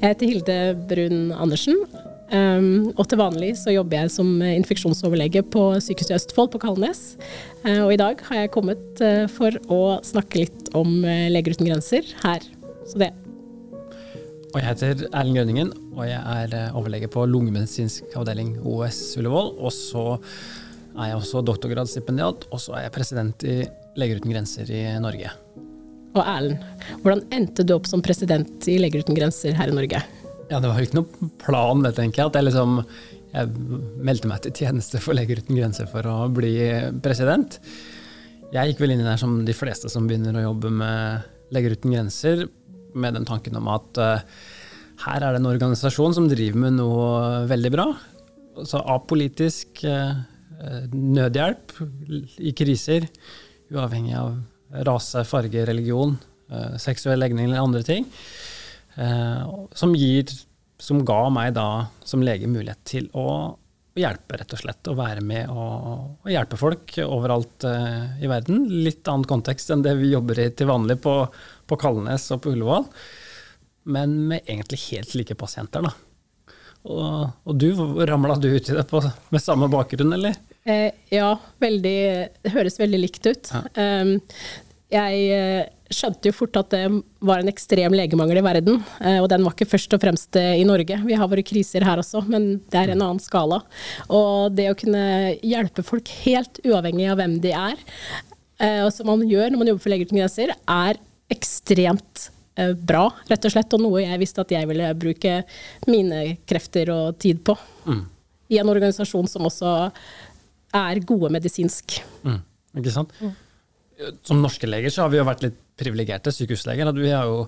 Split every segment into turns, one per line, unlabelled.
Jeg heter Hilde Brun Andersen. Um, og til vanlig så jobber jeg som infeksjonsoverlege på Sykehuset Østfold på Kalnes. Uh, og i dag har jeg kommet uh, for å snakke litt om uh, Leger uten grenser her. Så det.
Og jeg heter Erlend Grønningen, og jeg er overlege på lungemedisinsk avdeling OS Ullevål. Og så er jeg også doktorgradsstipendiat, og så er jeg president i Leger uten grenser i Norge.
Og Erlend, hvordan endte du opp som president i Leger uten grenser her i Norge?
Ja, det var jo ikke noen plan det, tenker jeg. At jeg liksom jeg meldte meg til tjeneste for Leger uten grenser for å bli president. Jeg gikk vel inn i det som de fleste som begynner å jobbe med Leger uten grenser, med den tanken om at uh, her er det en organisasjon som driver med noe veldig bra. Altså apolitisk uh, nødhjelp i kriser, uavhengig av rase, farge, religion, uh, seksuell legning eller andre ting. som gir som ga meg da som lege mulighet til å, hjelpe, rett og slett. Å være med og, hjelpe folk overalt uh, i verden. Litt annen kontekst enn det vi jobber i til vanlig på, på Kalnes og på Ullevål. Men med egentlig helt like pasienter, da. Og, og du, ramla du uti det på, med samme bakgrunn, eller?
Eh, ja, veldig, det høres veldig likt ut. Ja. Um, jeg eh, skjønte jo fort at det var en ekstrem legemangel i verden. Eh, og den var ikke først og fremst eh, i Norge. Vi har våre kriser her også, men det er en annen skala. Og det å kunne hjelpe folk helt uavhengig av hvem de er, og som man gjør når man jobber for Leger uten grenser, er ekstremt bra, rett og slett. Og noe jeg visste at jeg ville bruke mine krefter og tid på. Mm. I en organisasjon som også er gode medisinsk.
Mm. Ikke sant? Mm som norske leger så har vi jo vært litt privilegerte sykehusleger. at Vi har jo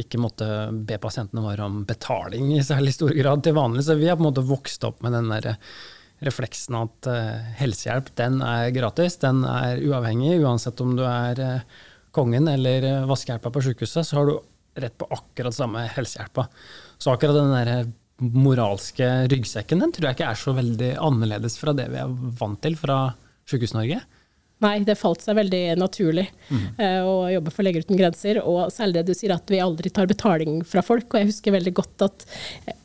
ikke måttet be pasientene våre om betaling i særlig stor grad til vanlig. Så vi har på en måte vokst opp med den der refleksen at uh, helsehjelp den er gratis, den er uavhengig. Uansett om du er uh, kongen eller uh, vaskehjelpa på sykehuset, så har du rett på akkurat samme helsehjelpa. Så akkurat den der moralske ryggsekken den tror jeg ikke er så veldig annerledes fra det vi er vant til fra Sykehus-Norge.
Nei, det falt seg veldig naturlig mm. å jobbe for Leger uten grenser. Og særlig det du sier at vi aldri tar betaling fra folk. Og jeg husker veldig godt at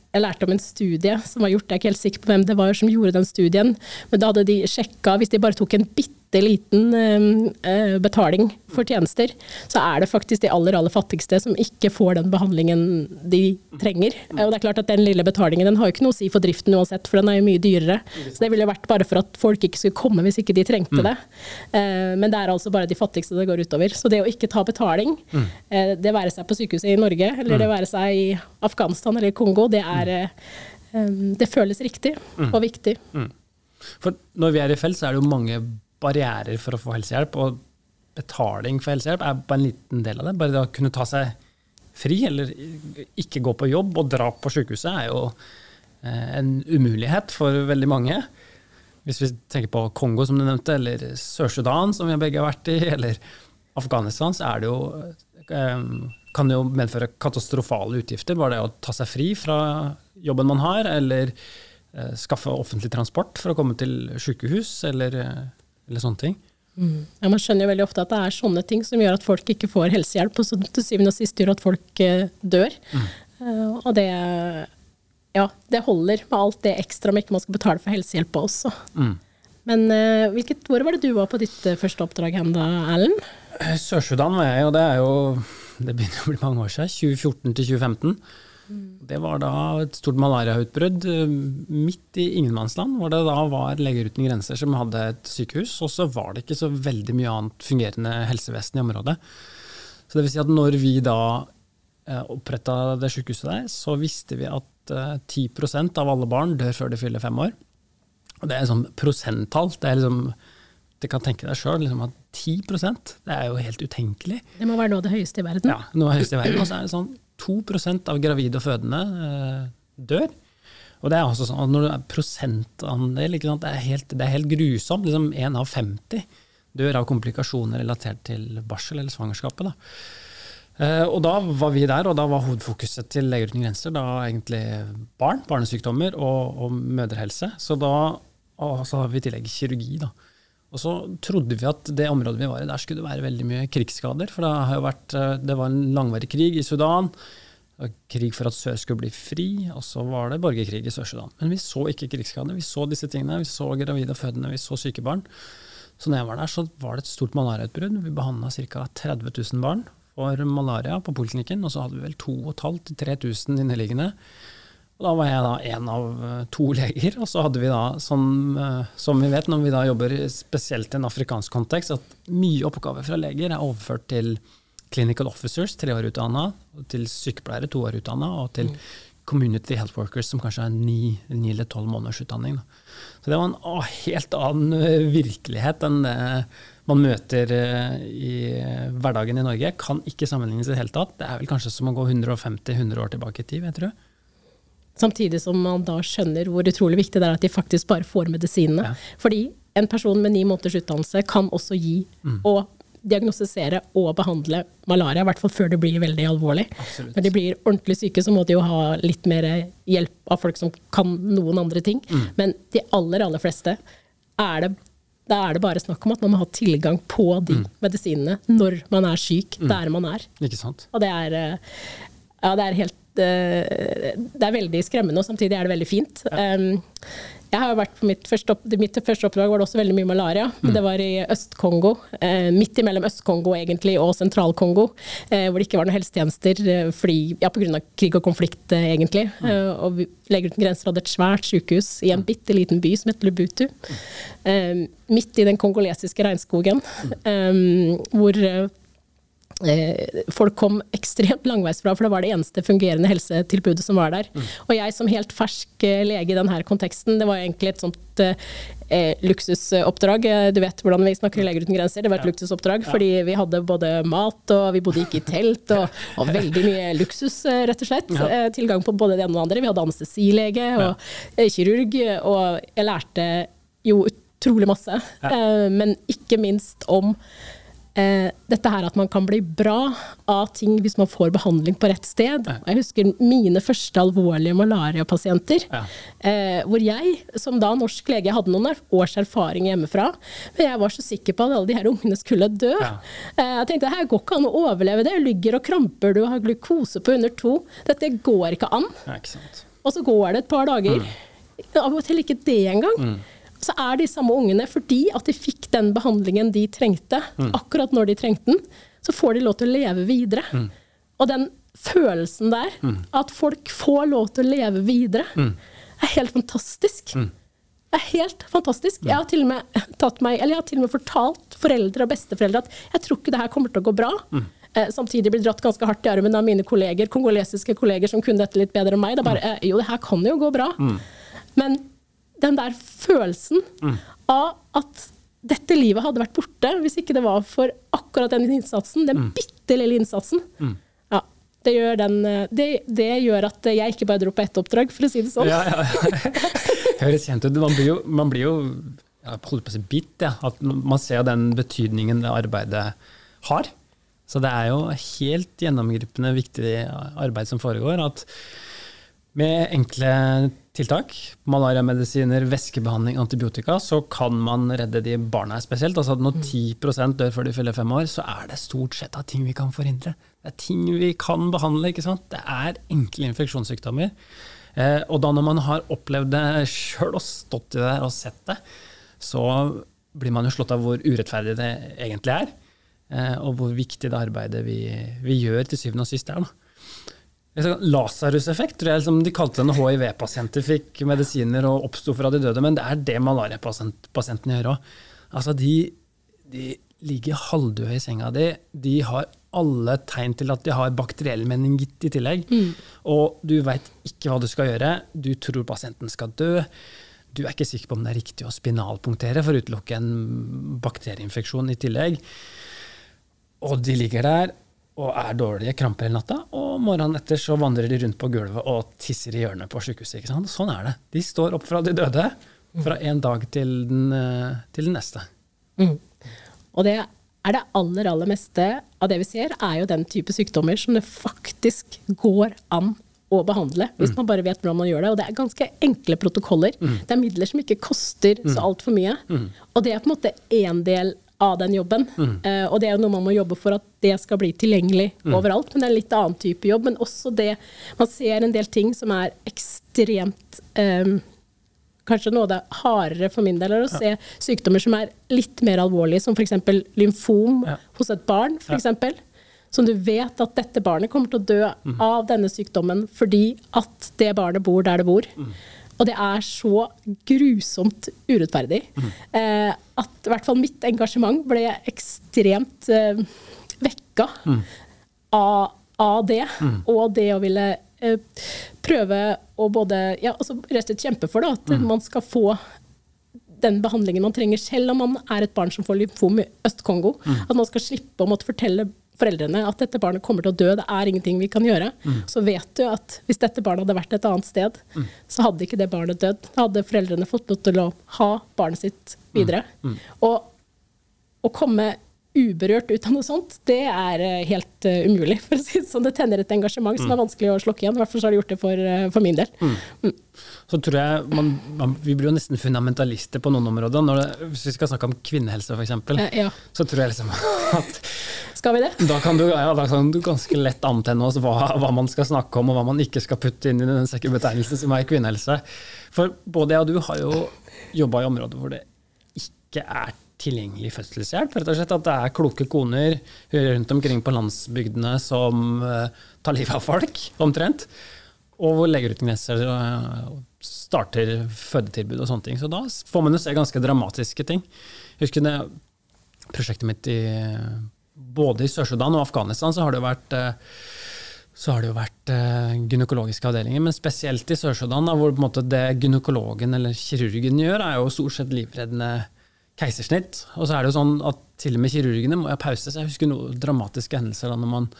jeg lærte om en studie som var gjort, jeg er ikke helt sikker på hvem det var som gjorde den studien, men da hadde de sjekka, hvis de bare tok en bitte bitte liten eh, betaling for tjenester, så er det faktisk de aller, aller fattigste som ikke får den behandlingen de trenger. Og det er klart at den lille betalingen den har jo ikke noe å si for driften uansett, for den er jo mye dyrere. Så det ville vært bare for at folk ikke skulle komme hvis ikke de trengte det. Eh, men det er altså bare de fattigste det går utover. Så det å ikke ta betaling, det være seg på sykehuset i Norge, eller det være seg i Afghanistan eller i Kongo, det er Det føles riktig og viktig.
For når vi er i felt, så er det jo mange barrierer for å få helsehjelp, og betaling for helsehjelp er bare en liten del av det. Bare det å kunne ta seg fri, eller ikke gå på jobb og dra på sykehuset, er jo eh, en umulighet for veldig mange. Hvis vi tenker på Kongo, som du nevnte, eller Sør-Sudan, som vi begge har vært i, eller Afghanistan, så det jo eh, kan det jo medføre katastrofale utgifter. Bare det å ta seg fri fra jobben man har, eller eh, skaffe offentlig transport for å komme til sykehus, eller eller sånne ting.
Mm. Ja, Man skjønner jo veldig ofte at det er sånne ting som gjør at folk ikke får helsehjelp, og som til syvende og sist gjør at folk uh, dør. Mm. Uh, og det, ja, det holder med alt det ekstra om ikke man skal betale for helsehjelp også. Mm. Men uh, hvilket, hvor var det du var på ditt første oppdrag hen da, Erlend?
Sør-Sudan var jeg, og det er jo det begynner å bli mange år siden. 2014 til 2015. Det var da et stort malariautbrudd eh, midt i ingenmannsland, hvor det da var Leger uten grenser som hadde et sykehus, og så var det ikke så veldig mye annet fungerende helsevesen i området. Så det vil si at når vi da eh, oppretta det sykehuset der, så visste vi at 10 eh, av alle barn dør før de fyller fem år. Og det er et sånn prosenttall. Det er liksom du kan tenke deg sjøl liksom at 10% det er jo helt utenkelig.
Det må være noe av det høyeste i verden.
Ja, noe av det høyeste i verden. Og så er det sånn 2% av gravide og fødende eh, dør. Og det er også sånn, når det er prosentandel, det er, helt, det er helt grusomt. Liksom 1 av 50 dør av komplikasjoner relatert til barsel eller svangerskapet. Da. Eh, og da var vi der, og da var hovedfokuset til Leger uten grenser da egentlig barn, barnesykdommer og, og mødrehelse. Så da og så har vi i tillegg kirurgi. da. Og så trodde vi at det området vi var i, der skulle det være veldig mye krigsskader. For det, har jo vært, eh, det var en langvarig krig i Sudan. krig for at sør skulle bli fri, og så var det borgerkrig i Sør-Sudan. Men vi så ikke krigsskader. Vi så disse tingene. Vi så gravide og fødende, vi så syke barn. Så når jeg var der, så var det et stort malariautbrudd. Vi behandla ca. 30 000 barn for malaria på poliklinikken, og så hadde vi vel 2500-3000 inneliggende. Og da var jeg da en av eh, to leger, og så hadde vi da, som, eh, som vi vet når vi da jobber spesielt i en afrikansk kontekst, at mye oppgaver fra leger er overført til clinical officers, tre år utdanna, til sykepleiere, to år utdanna, og til mm. community health workers, som kanskje har ni, ni eller tolv måneders utdanning. Så det var en helt annen eh, virkelighet enn det man møter i hverdagen i Norge. Kan ikke sammenlignes i det hele tatt. Det er vel kanskje som å gå 150-100 år tilbake i tid, jeg tror.
Samtidig som man da skjønner hvor utrolig viktig det er at de faktisk bare får medisinene. Ja. Fordi en person med ni måneders utdannelse kan også gi mm. og diagnostisere og behandle malaria, i hvert fall før det blir veldig alvorlig. Absolutt. Når de blir ordentlig syke, så må de jo ha litt mer hjelp av folk som kan noen andre ting. Mm. Men de aller, aller fleste er det da er det bare snakk om at man må ha tilgang på de mm. medisinene når man er syk, mm. der man er.
Ikke sant?
Og det er, eh, ja, det er helt Eh, det er veldig skremmende, og samtidig er det veldig fint. Um, jeg har vært mitt første, opp, mitt første oppdrag var det også veldig mye malaria. Mm. Det var i Øst-Kongo. Eh, midt imellom Øst-Kongo egentlig og Sentral-Kongo. Eh, hvor det ikke var noen helsetjenester eh, fordi, ja, pga. krig og konflikt, eh, egentlig. Mm. Eh, og vi, Leger uten grenser hadde et svært sykehus i en mm. bitte liten by som heter Lubutu. Mm. midt i den kongolesiske regnskogen. Mm. hvor Eh, folk kom ekstremt langveisfra, for det var det eneste fungerende helsetilbudet som var der. Mm. Og jeg som helt fersk eh, lege i denne konteksten, det var egentlig et sånt eh, luksusoppdrag. Du vet hvordan vi snakker i Leger uten grenser, det var et ja. luksusoppdrag. Ja. Fordi vi hadde både mat, og vi bodde ikke i telt, og, og veldig mye luksus, rett og slett. Ja. Tilgang på både det ene og det andre. Vi hadde anestesilege og kirurg, og jeg lærte jo utrolig masse. Men ikke minst om eh, dette her at man kan bli bra av ting hvis man får behandling på rett sted. Ja. Jeg husker mine første alvorlige malariapasienter, ja. eh, hvor jeg, som da norsk lege, hadde noen års erfaring hjemmefra, men jeg var så sikker på at alle de her ungene skulle dø. Ja. Eh, jeg tenkte her går ikke an å overleve det, Du ligger og kramper, du har glukose på under to. Dette går ikke an.
Ikke
og så går det et par dager. Mm. Av og til ikke det engang. Mm så er de samme ungene, fordi at de fikk den behandlingen de trengte, mm. akkurat når de trengte den, så får de lov til å leve videre. Mm. Og den følelsen der, mm. at folk får lov til å leve videre, mm. er helt fantastisk. Det mm. er helt fantastisk. Jeg har til og med tatt meg, eller jeg har til og med fortalt foreldre og besteforeldre at jeg tror ikke det her kommer til å gå bra. Mm. Eh, samtidig blir dratt ganske hardt i armen av mine kolleger, kongolesiske kolleger som kunne dette litt bedre enn meg. Det er bare, eh, jo, det her kan jo gå bra. Men den der følelsen mm. av at dette livet hadde vært borte hvis ikke det var for akkurat den innsatsen, den mm. bitte lille innsatsen. Mm. Ja, det gjør, den, det, det gjør, at jeg ikke bare dro på ett oppdrag, for å si det sånn. Ja, ja, ja.
Høres kjent ut. Man blir jo, man blir jo jeg holder på å si bitt, ja. At man ser den betydningen det arbeidet har. Så det er jo helt gjennomgripende viktig arbeid som foregår. at med enkle tiltak, malariamedisiner, væskebehandling, antibiotika, så kan man redde de barna spesielt. Altså Når 10 mm. dør før de fyller fem år, så er det stort sett av ting vi kan forhindre. Det er ting vi kan behandle. ikke sant? Det er enkle infeksjonssykdommer. Eh, og da når man har opplevd det sjøl og stått i det og sett det, så blir man jo slått av hvor urettferdig det egentlig er. Eh, og hvor viktig det arbeidet vi, vi gjør til syvende og sist er. da. Lasarus-effekt, tror jeg liksom de kalte det når hiv-pasienter fikk medisiner og oppsto fra de døde. Men det er det malariapasientene gjør òg. Altså, de, de, ligger halvdøde i senga di. De har alle tegn til at de har bakteriell meningitt i tillegg. Mm. Og du veit ikke hva du skal gjøre. Du tror pasienten skal dø. Du er ikke sikker på om det er riktig å spinalpunktere for å utelukke en bakterieinfeksjon i tillegg. Og de ligger der og er dårlige kramper hele natta. Og morgenen etter så vandrer de rundt på gulvet og tisser i hjørnet på sykehuset. ikke sant? Sånn er det. De står opp fra de døde fra en dag til den, eh, til den neste. Mm.
Og det er det aller, aller meste av det vi ser, er jo den type sykdommer som det faktisk går an å behandle, hvis mm. man bare vet hvordan man gjør det. Og det er ganske enkle protokoller. Mm. Det er midler som ikke koster så mm. altfor mye. Mm. Og det er på en måte én del av den jobben. Eh, og det er jo noe man må jobbe for at det skal bli tilgjengelig overalt. Men det er en litt annen type jobb. Men også det Man ser en del ting som er ekstremt um, Kanskje noe av det hardere for min del er å se sykdommer som er litt mer alvorlige, som f.eks. lymfom
Ja.
hos et barn. For eksempel, Som du vet at dette barnet kommer til å dø av denne sykdommen fordi at det barnet bor der det bor. Og det er så grusomt urettferdig. Eh, at i hvert fall mitt engasjement ble ekstremt eh, vekka av, av det. Og det å ville eh, prøve å både ja, altså rett og slett kjempe for det, at man skal få den behandlingen man trenger, selv om man er et barn som får lymfom i Øst-Kongo. At man skal slippe å måtte fortelle foreldrene at dette barnet kommer til å dø, det er ingenting vi kan gjøre. Så vet du at hvis dette barnet hadde vært et annet sted, så hadde ikke det barnet dødd. Da hadde foreldrene fått lov til å ha barnet sitt videre. Og å komme uberørt ut av noe sånt, det er eh, helt uh, umulig. for å si det sånn. Det tenner et engasjement som er vanskelig å slokke igjen. I hvert fall så har det gjort det for, uh, for min del.
Så tror jeg man, man, Vi blir jo nesten fundamentalister på noen områder. Det, hvis vi skal snakke om kvinnehelse, f.eks.,
Eh, ja.
så tror jeg liksom at
Skal vi det?
da kan du, ja, da kan du ganske lett antenne oss hva, hva man skal snakke om, og hva man ikke skal putte inn i den sekkebetegnelsen som er kvinnehelse. For både jeg og du har jo jobba i områder hvor det ikke er tilgjengelig fødselshjelp. Rett og slett At det er kloke koner rundt omkring på landsbygdene som eh, tar livet av folk, omtrent. Og hvor Leger uten grenser eh, starter fødetilbud og sånne ting. Så da får man jo se ganske dramatiske ting. Jeg husker det prosjektet mitt i både i Sør-Sudan og Afghanistan så har det jo vært eh, det jo vært gynekologiske avdelinger, men spesielt i Sør-Sudan, hvor det gynekologen eller kirurgen gjør, er jo stort sett livreddende keisersnitt. Og så er det jo sånn at til og med kirurgene må ha pause. Så jeg husker noen dramatiske hendelser da når man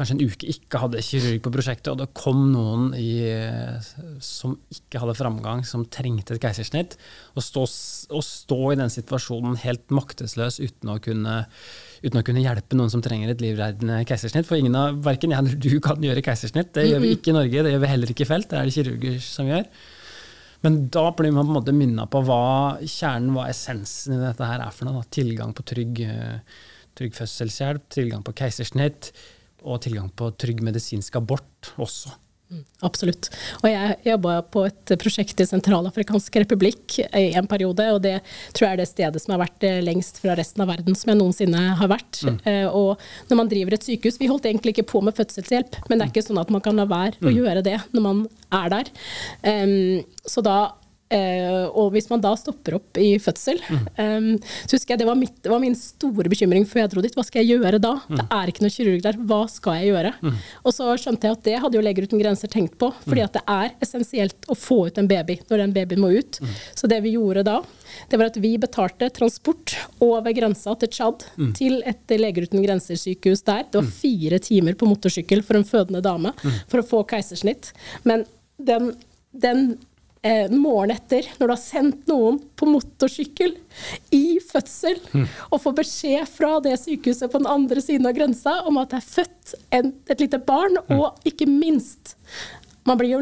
kanskje en uke ikke hadde kirurg på prosjektet, og det kom noen i, som ikke hadde framgang, som trengte et keisersnitt, og stå, stå i den situasjonen helt maktesløs uten å kunne, uten å kunne hjelpe noen som trenger et livreddende keisersnitt. For ingen av, verken jeg eller du kan gjøre keisersnitt. Det gjør vi ikke i Norge, det gjør vi heller ikke i felt. Det er det kirurger som gjør. Men da blir man på en måte minna på hva kjernen, hva essensen i dette her er for noe. Da. Tilgang på trygg, eh, trygg fødselshjelp, tilgang på keisersnitt og tilgang på trygg medisinsk abort også.
Absolutt. Og jeg jobba på et prosjekt i Sentralafrikansk republikk i en periode, og det tror jeg er det stedet som har vært eh, lengst fra resten av verden som jeg noensinne har vært. Mm. Og når man driver et sykehus Vi holdt egentlig ikke på med fødselshjelp, men det er ikke sånn at man kan la være å gjøre det når man er der. Em, Så da Eh, og hvis man da stopper opp i fødsel em, Så husker jeg det var, mitt, det var min store bekymring før jeg dro dit. Hva skal jeg gjøre da? Det er ikke noe kirurg der. Hva skal jeg gjøre? Og så skjønte jeg at det hadde jo Leger uten grenser tenkt på. Fordi at det er essensielt å få ut en baby når den babyen må ut. Så det vi gjorde da, det var at vi betalte transport over grensa til Tsjad til et Leger uten grenser-sykehus der. Det var fire timer på motorsykkel for en fødende dame for å få keisersnitt. Men den, den eh, morgenen etter, når du har sendt noen på motorsykkel i fødsel, og får beskjed fra det sykehuset på den andre siden av grensa om at det er født en, et lite barn, og ikke minst Man blir jo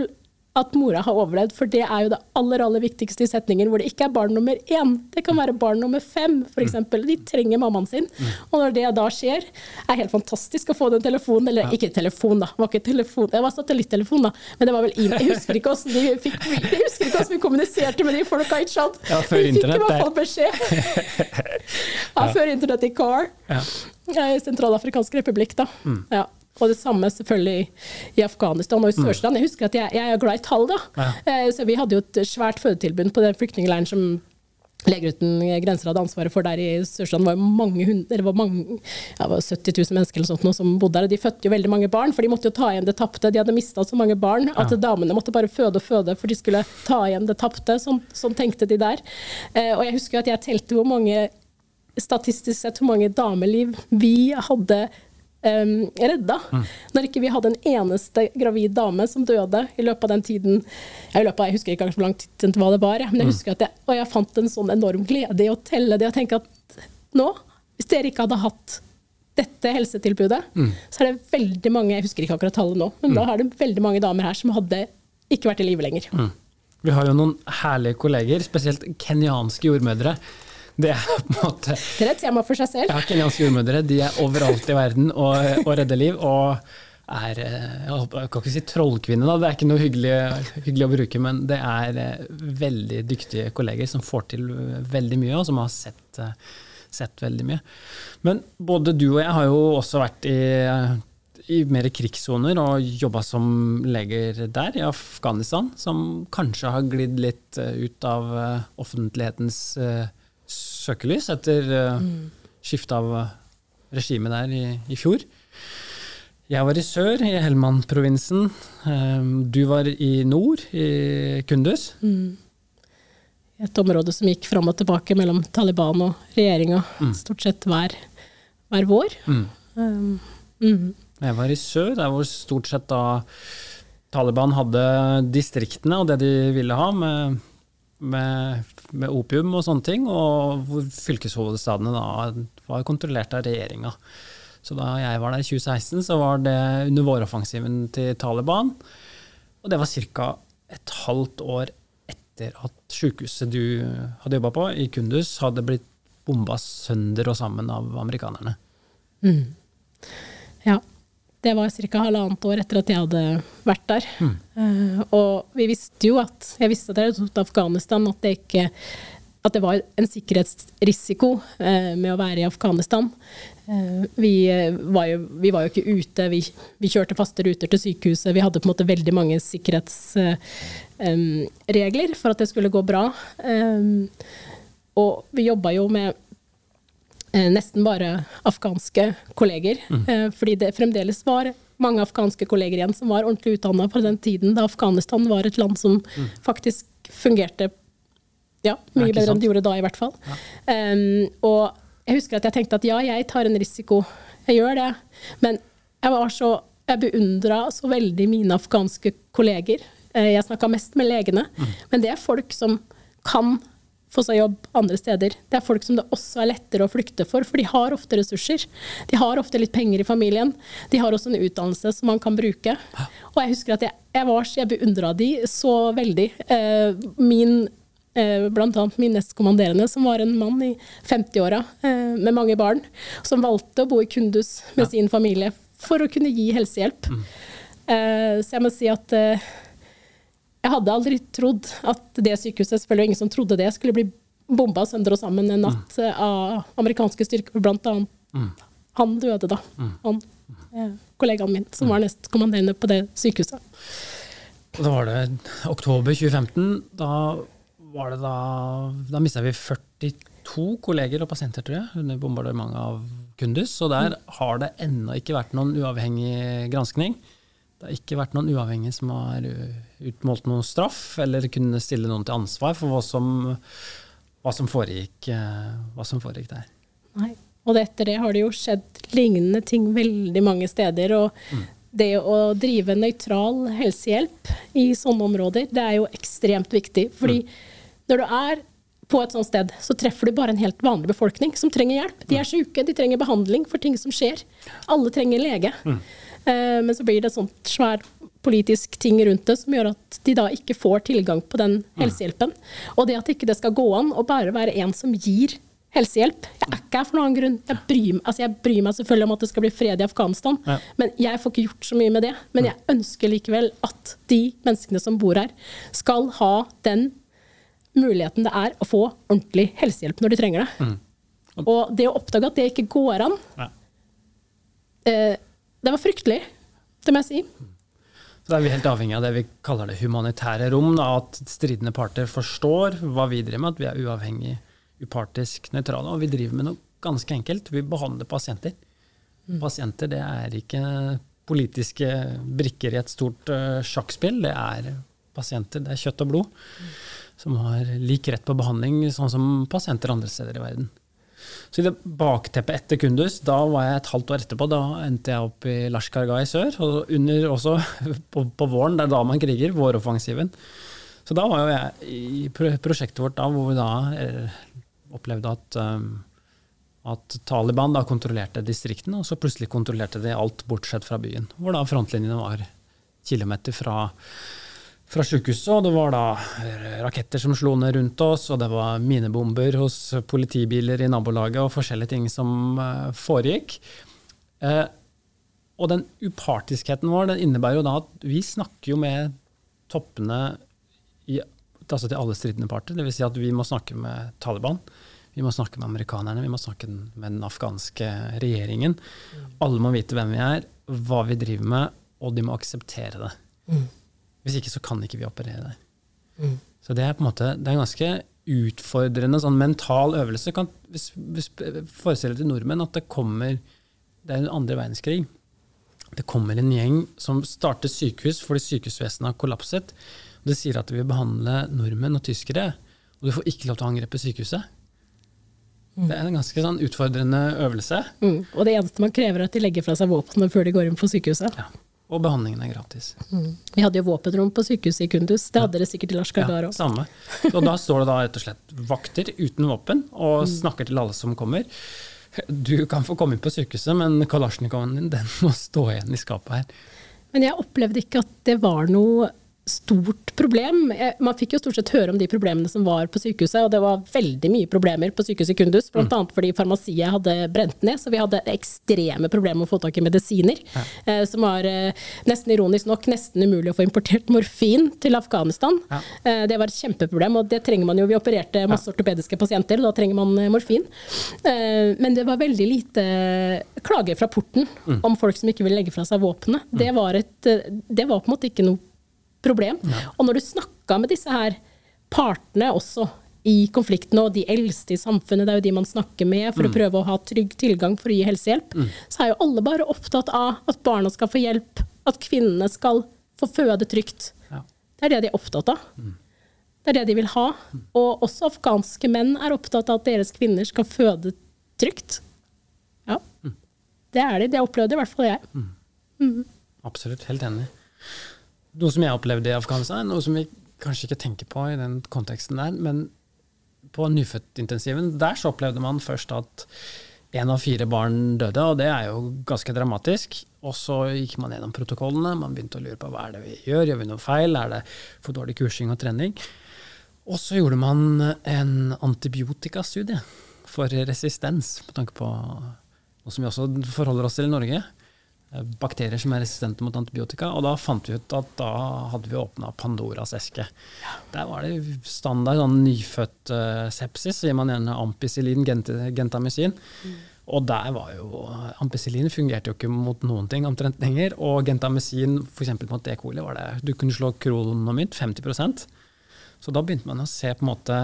at mora har overlevd, for det er jo det aller aller viktigste i setninger hvor det ikke er barn nummer én. Det kan være barn nummer fem, f.eks. De trenger mammaen sin. Og når det da skjer, er helt fantastisk å få den telefonen. Eller ikke telefon, da. Det var ikke telefon, det var satellittelefon, da. Men det var vel e-mail. Jeg husker ikke hvordan de fikk Jeg husker ikke vi kommuniserte med de folka i Tsjad.
Ja, før
vi fikk i hvert fall beskjed. Ja, før internett i car.
Ja.
Ja, Sentralafrikansk republikk, da. Ja. Og det samme selvfølgelig i, Afghanistan og i Sør-Sudan. Jeg husker at jeg, jeg er glad i tall, da.
Ja.
Eh, så vi hadde jo et svært fødetilbud på den flyktningleiren som Leger uten grenser hadde ansvaret for der i Sør-Sudan. Det var jo mange hundre, det var mange, ja, det var 70 000 mennesker eller sånt nå, som bodde der. og De fødte jo veldig mange barn, for de måtte jo ta igjen det tapte. De hadde mista så mange barn at damene måtte bare føde og føde for de skulle ta igjen det tapte. Sånn, sånn tenkte de der. Eh, og jeg husker at jeg telte hvor mange statistisk sett hvor mange dameliv vi hadde em, redda. Når ikke vi hadde en eneste gravid dame som døde i løpet av den tiden. Jeg, løpet av, jeg husker ikke hvor lang tid hva det var, men jeg husker at jeg, og jeg fant en sånn enorm glede i å telle det og tenke at nå, hvis dere ikke hadde hatt dette helsetilbudet, så er det veldig mange Jeg husker ikke akkurat tallet nå, men da er det veldig mange damer her som hadde ikke vært i live lenger.
Vi har jo noen herlige kolleger, spesielt kenyanske jordmødre. Det er på en måte
Det er et tema for seg selv.
Ja, kenyanske jordmødre de er overalt i verden og, og redder liv. og er eh, Jeg kan ikke si trollkvinne, da, det er ikke noe hyggelig, hyggelig, å bruke, men det er eh, veldig dyktige kolleger som får til veldig mye, og som har sett, eh, sett veldig mye. Men både du og jeg har jo også vært i, i mer krigssoner og jobba som leger der, i Afghanistan, som kanskje har glidd litt ut av offentlighetens søkelys etter mm. skifte av regime der i, i fjor. Jeg var i sør, i Helmand-provinsen. Um, du var i nord, i Kunduz. Mm.
Et område som gikk fram og tilbake mellom Taliban og regjeringa mm. stort sett hver, hver vår.
Um, jeg var i sør, der hvor stort sett da Taliban hadde distriktene og det de ville ha, med, med, med opium og sånne ting, og hvor fylkeshovedstadene da var kontrollert av regjeringa. Så da jeg var der i 2016, så var det under våroffensiven til Taliban. Og det var ca. et halvt år etter at sykehuset du hadde jobba på, i Kundus, hadde blitt bomba sønder og sammen av amerikanerne. Mm.
Ja. Det var ca. halvannet år etter at jeg hadde vært der. Mm. Uh, og vi visste jo at Jeg visste at jeg hadde tatt Afghanistan, at det ikke at det var en sikkerhetsrisiko uh, med å være i Afghanistan. Uh, vi, var jo, vi, var jo, ikke ute, vi, vi, kjørte faste ruter til sykehuset. Vi hadde på en måte veldig mange sikkerhetsregler um, for at det skulle gå bra. Um, og vi jobba jo med nesten bare afghanske kolleger, mm. fordi det fremdeles var mange afghanske kolleger igjen som var ordentlig utdanna på den tiden da Afghanistan var et land som mm. faktisk fungerte ja, mye bedre enn de gjorde da, i hvert fall. Ja. Um, og jeg husker at jeg tenkte at ja, jeg tar en risiko. Jeg gjør det. Men jeg var så Jeg beundra så veldig mine afghanske kolleger. Eh, jeg snakka mest med legene. Mm. Men det er folk som kan få seg jobb andre steder. Det er folk som det også er lettere å flykte for, for de har ofte ressurser. De har ofte litt penger i familien. De har også en utdannelse som man kan bruke. Og jeg husker at jeg, jeg, var, jeg beundra de så veldig. Eh, min Eh, bl.a. min nestkommanderende, som var en mann i 50-åra eh, med mange barn, som valgte å bo i Kundus med sin familie for å kunne gi helsehjelp. Mm. Så jeg må si at jeg hadde aldri trodd at det sykehuset, selvfølgelig ingen som trodde det, skulle bli bomba sønder og sammen en natt mm. av amerikanske styrker, blant annet. Mm. Han døde da. Mm. Han, kollegaen min, som var nestkommanderende på det sykehuset.
Og da var det oktober 2015. Da var det da Da mista vi 42 kolleger og pasienter, tror jeg, under bombardementet av Kundus. Så der har det ennå ikke vært noen uavhengig granskning. Det har ikke vært noen uavhengige som har utmålt noen straff, eller kunne stille noen til ansvar for hva som, hva som, foregikk, hva som foregikk, der.
Nei. Og etter det har det jo skjedd lignende ting veldig mange steder. og mm. Det å drive nøytral helsehjelp i sånne områder, det er jo ekstremt viktig. fordi mm når du er på et sånt sted, så treffer du bare en helt vanlig befolkning som trenger hjelp. De er mm. syke, de trenger behandling for ting som skjer. Alle trenger lege. Mm. Uh, men så blir det sånt svær politisk ting rundt det som gjør at de da ikke får tilgang på den mm. helsehjelpen. Og det at ikke det skal gå an å bare være en som gir helsehjelp. Jeg er ikke her for noen grunn. Jeg bryr, altså jeg bryr, meg selvfølgelig om at det skal bli fred i Afghanistan, ja. men jeg får ikke gjort så mye med det. Men jeg ønsker likevel at de menneskene som bor her, skal ha den muligheten det er å få ordentlig helsehjelp når de trenger det. Mm. Og det å oppdage at det ikke går an, ja. eh, det var fryktelig, det må jeg si.
Så da er vi helt avhengig av det vi kaller det humanitære rom. Da, at stridende parter forstår hva vi driver med, at vi er uavhengig, upartisk, nøytrale. Og vi driver med noe ganske enkelt. Vi behandler pasienter. Mm. Pasienter det er ikke politiske brikker i et stort uh, sjakkspill. Det er pasienter, det er kjøtt og blod. Mm som har lik rett på behandling, sånn som pasienter andre steder i verden. Så i det bakteppet etter Kundus, da var jeg et halvt år etterpå. Da endte jeg opp i Lashkargah i sør, og under også på, på våren, det er da man kriger, våroffensiven. Så da var jo jeg i prosjektet vårt da, hvor vi da eh, opplevde at, um, at Taliban da kontrollerte distriktene, og så plutselig kontrollerte de alt bortsett fra byen. Hvor da frontlinjene var kilometer fra fra sykehuset, og det var da raketter som slo ned rundt oss, og det var minebomber hos politibiler i nabolaget og forskjellige ting som uh, foregikk. Uh, og den upartiskheten vår den innebærer jo da at vi snakker jo med toppene i, altså til alle stridende parter. Dvs. Si at vi må snakke med Taliban. Vi må snakke med amerikanerne, vi må snakke med den afghanske regjeringen. Mm. Alle må vite hvem vi er, hva vi driver med, og de må akseptere det. Mm. Hvis ikke så kan ikke vi operere der. Mm. Så det er på en måte, det er en ganske utfordrende sånn mental øvelse. Kan, hvis, hvis Forestill til nordmenn at det kommer Det er en andre verdenskrig. Det kommer en gjeng som starter sykehus fordi sykehusvesenet har kollapset. Og De sier at de vil behandle nordmenn og tyskere, og du får ikke lov til å angrepe sykehuset. Mm. Det er en ganske sånn utfordrende øvelse.
Mm. Og det eneste man krever, er at de legger fra seg våpnene før de går inn på sykehuset. Ja.
Og behandlingen er gratis. Mm.
Vi hadde jo våpenrom på sykehuset i Kundus. Det hadde dere sikkert i Lars Gardar òg.
Ja, samme. Og da står det da rett og slett vakter uten våpen og mm. snakker til alle som kommer. Du kan få komme inn på sykehuset, men kalasjnikoven din den må stå igjen i skapet her.
Men jeg opplevde ikke at det var noe stort problem. Man fikk jo stort sett høre om de problemene som var på sykehuset, og det var veldig mye problemer på sykehuset i Kundus, bl.a. Mm. fordi farmasiet hadde brent ned, så vi hadde ekstreme problemer med å få tak i medisiner. Ja. Eh, som var eh, nesten ironisk nok nesten umulig å få importert morfin til Afghanistan. Ja. Eh, det var et kjempeproblem, og det trenger man jo. Vi opererte masse ortopediske pasienter, og da trenger man morfin. Men det var veldig lite klager fra porten mm. om folk som ikke ville legge fra seg våpenet. Mm. Det, var det var på en måte ikke noe problem. Ja. Og når du snakka med disse her partene også i konflikten, og de eldste i samfunnet, det er jo de man snakker med for mm. å prøve å ha trygg tilgang for å gi helsehjelp, mm. så er jo alle bare opptatt av at barna skal få hjelp, at kvinnene skal få føde trygt. Ja. Det er det de er opptatt av. Mm. Det er det de vil ha. Mm. Og også afghanske menn er opptatt av at deres kvinner skal føde trygt. Ja. Mm. Det er de. Det opplevde i hvert fall jeg.
Mm. Absolutt. Helt enig noe som jeg opplevde i Afghanistan, noe som vi kanskje ikke tenker på i den konteksten der, men på nyfødtintensiven, der så opplevde man først at én av fire barn døde, og det er jo ganske dramatisk. Og så gikk man gjennom protokollene, man begynte å lure på hva er det vi gjør, gjør vi noe feil, er det for dårlig kursing og trening? Og så gjorde man en antibiotikastudie for resistens, med tanke på noe som vi også forholder oss til i Norge. Eh, bakterier som er resistente mot antibiotika. Og da fant vi ut at da hadde vi åpna Pandoras eske. Ja. Der var det standard sånn nyfødt uh, sepsis, så gir man gjerne ampicillin, gent gentamycin. Mm. Og der var jo Ampicillin fungerte jo ikke mot noen ting omtrent lenger. Og gentamycin f.eks. mot E. coli var det Du kunne slå kronomynt 50% Så da begynte man å se på en måte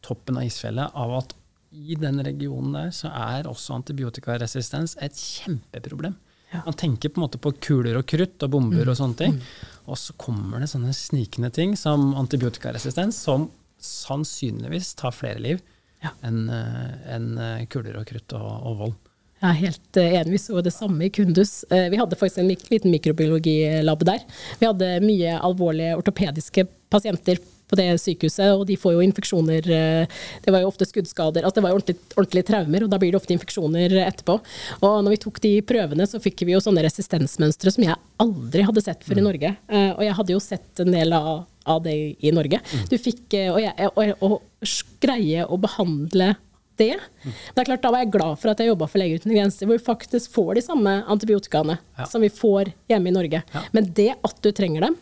toppen av isfjellet av at i den regionen der så er også antibiotikaresistens et kjempeproblem. Ja. Man tenker på en måte på kuler og krutt og bomber mm. og sånne ting. Mm. Og så kommer det sånne snikende ting som antibiotikaresistens, som sannsynligvis tar flere liv ja. enn en eh, eh, kuler og krutt og, og vold.
Jeg er helt eh, enig. Vi så det samme i Kundus. Vi hadde faktisk en liten mikrobiologilab der. Vi hadde mye alvorlige ortopediske pasienter på det sykehuset, og de får jo infeksjoner eh, Det var jo ofte skuddskader. Altså det var jo ordentlige, ordentlige traumer, og da blir det ofte infeksjoner etterpå. Og når vi tok de prøvene, så fikk vi jo sånne resistensmønstre som jeg aldri hadde sett før i mm. Norge. Eh, og jeg hadde jo sett en del av, av det i Norge. Mm. Du fikk å, Og, jeg, og, og greie å behandle det. Mm. Det er klart, Da var jeg glad for at jeg jobba for Leger uten grenser, hvor vi faktisk får de samme antibiotikaene ja. som vi får hjemme i Norge. Ja. Men det at du trenger dem,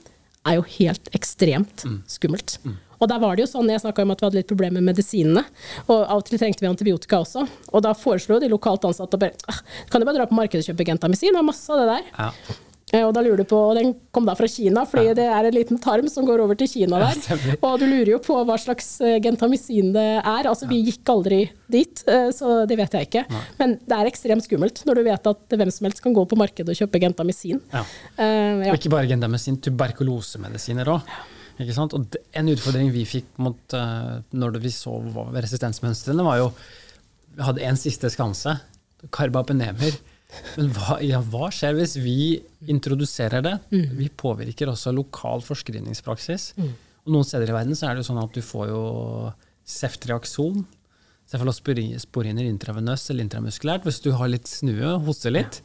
er jo helt ekstremt mm. skummelt. Mm. Og der var det jo sånn, Jeg snakka om at vi hadde litt problemer med medisinene. Og av og til trengte vi antibiotika også. Og da foreslo de lokalt ansatte bare ah, kan du bare dra på markedet og kjøpe gentamisin, det er masse av det der. Ja. Eh, og da lurer du på, Den kom da fra Kina, fordi ja. det er en liten tarm som går over til Kina der. Ja, og du lurer jo på hva slags gentamicin gentamisin det er. Altså, Vi gikk aldri dit, eh, så det vet jeg ikke. Men det er ekstremt skummelt når du vet at hvem som helst kan gå på markedet og kjøpe gentamisin.
Ja. Uh, og ikke bare gentamisin, tuberkulosemedisiner òg. Og en utfordring vi fikk mot, uh, når vi så resistensmønstrene, var jo Vi hadde en siste skanse. Karbapenemer men hva, ja, hva, skjer hvis vi introduserer det? Mm. Vi påvirker også lokal forskrivningspraksis. Mm. Og noen steder i verden så er det jo sånn at du får jo ceftriakson, cefalosporiner intravenøst eller intramuskulært, hvis du har litt snue, hoster litt.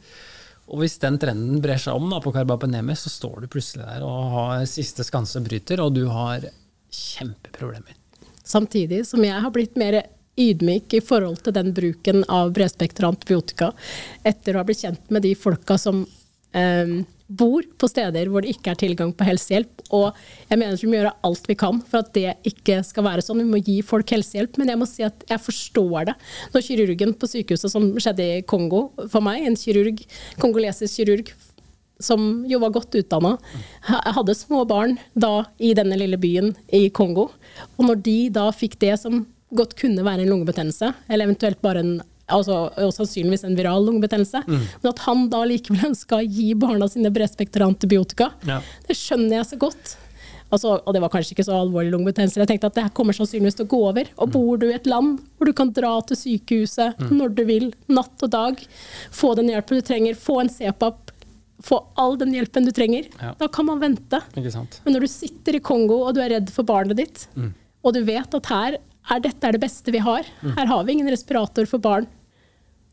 Og hvis den trenden brer seg om da, på Karbapenemi, så står du plutselig der og har siste skanse bryter, og du har kjempeproblemer.
Samtidig som jeg har blitt mer ydmyk i forhold til den bruken av bredspektra antibiotika etter å ha blitt kjent med de folka som eh, bor på steder hvor det ikke er tilgang på helsehjelp. Og jeg mener vi må gjøre alt vi kan for at det ikke skal være sånn. Vi må gi folk helsehjelp. Men jeg må si at jeg forstår det. Når kirurgen på sykehuset som skjedde i Kongo for meg, en kirurg, kongolesisk kirurg som jo var godt utdanna, hadde små barn da i denne lille byen i Kongo. Og når de da fikk det som godt kunne være en lungebetennelse, eller eventuelt bare en altså, og sannsynligvis en viral lungebetennelse. Mm. Men at han da likevel ønska å gi barna sine bredspektra antibiotika, ja. det skjønner jeg så godt. Altså, og det var kanskje ikke så alvorlig lungebetennelse. Jeg tenkte at det her kommer sannsynligvis til å gå over. Og mm. bor du i et land hvor du kan dra til sykehuset mm. når du vil, natt og dag, få den hjelpen du trenger, få en CPAP, få all den hjelpen du trenger, ja. da kan man vente. Men når du sitter i Kongo og du er redd for barnet ditt, mm. og du vet at her er dette er det beste vi har, mm. her har vi ingen respirator for barn,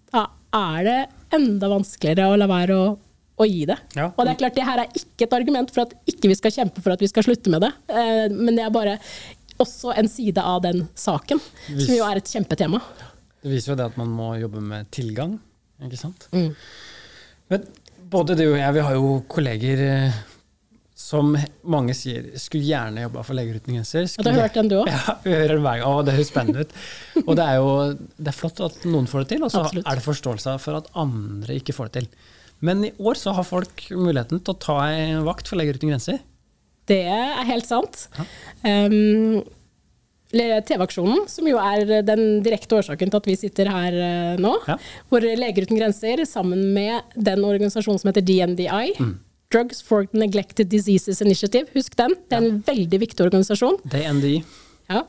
da er det enda vanskeligere å la være å, å gi det. Ja. Og det er klart, det her er ikke et argument for at ikke vi skal kjempe for at vi skal slutte med det, eh, men det er bare også en side av den saken, som jo er et kjempetema.
Det viser jo det at man må jobbe med tilgang, ikke sant. Mm. Men både du og jeg, vi har jo kolleger eh, som mange sier skulle gjerne jobba for Leger uten grenser.
Og du har hørt den du òg?
Ja, vi hører den hver gang. Å, det høres spennende ut. Og det er jo det er flott at noen får det til, og så er det forståelse for at andre ikke får det til. Men i år så har folk muligheten til å ta en vakt for Leger uten grenser.
Det er helt sant. Ja. Um, TV-aksjonen, som jo er den direkte årsaken til at vi sitter her uh, nå, ja. hvor Leger uten grenser sammen med den organisasjonen som heter DNDI, mm Drugs for Neglected Diseases Initiative. Husk den. Det er en veldig viktig organisasjon.
Det er NDI.
Ja.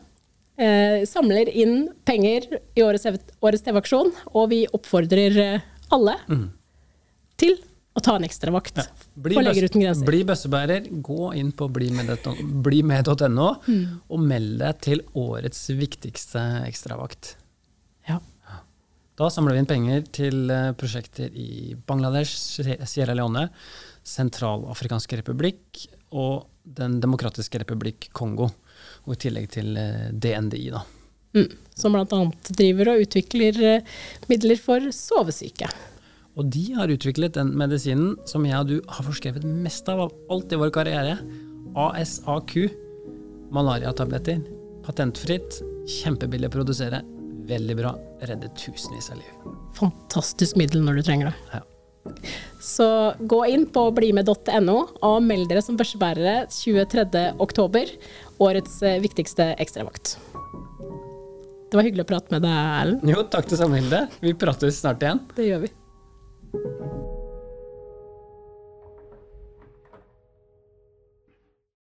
Eh, samler inn penger i årets, årets TV-aksjon, og vi oppfordrer eh, alle mm. til å ta en ekstravakt ja. for Leger uten grenser.
Bli bøssebærer. Gå inn på blimed.no mm. og meld deg til årets viktigste ekstravakt. Da samler vi inn penger til eh, prosjekter i Bangladesh, Sierra Leone, Sentralafrikansk republikk og Den demokratiske republikk Kongo. Og i tillegg til eh, DNDI, da.
Mm, som bl.a. driver og utvikler eh, midler for sovesyke.
Og de har utviklet den medisinen som jeg og du har forskrevet mest av av alt i vår karriere. ASAQ. Malariatabletter. Patentfritt. Kjempebillig å produsere. Veldig bra. Redder tusenvis av liv.
Fantastisk middel når du trenger det. Ja. Så gå inn på blimed.no og meld dere som børsebærere 23.10, årets eh, viktigste ekstravakt. Det var hyggelig å prate med deg, Erlend.
Jo, takk det samme, Hilde. Vi prates snart igjen.
Det gjør vi.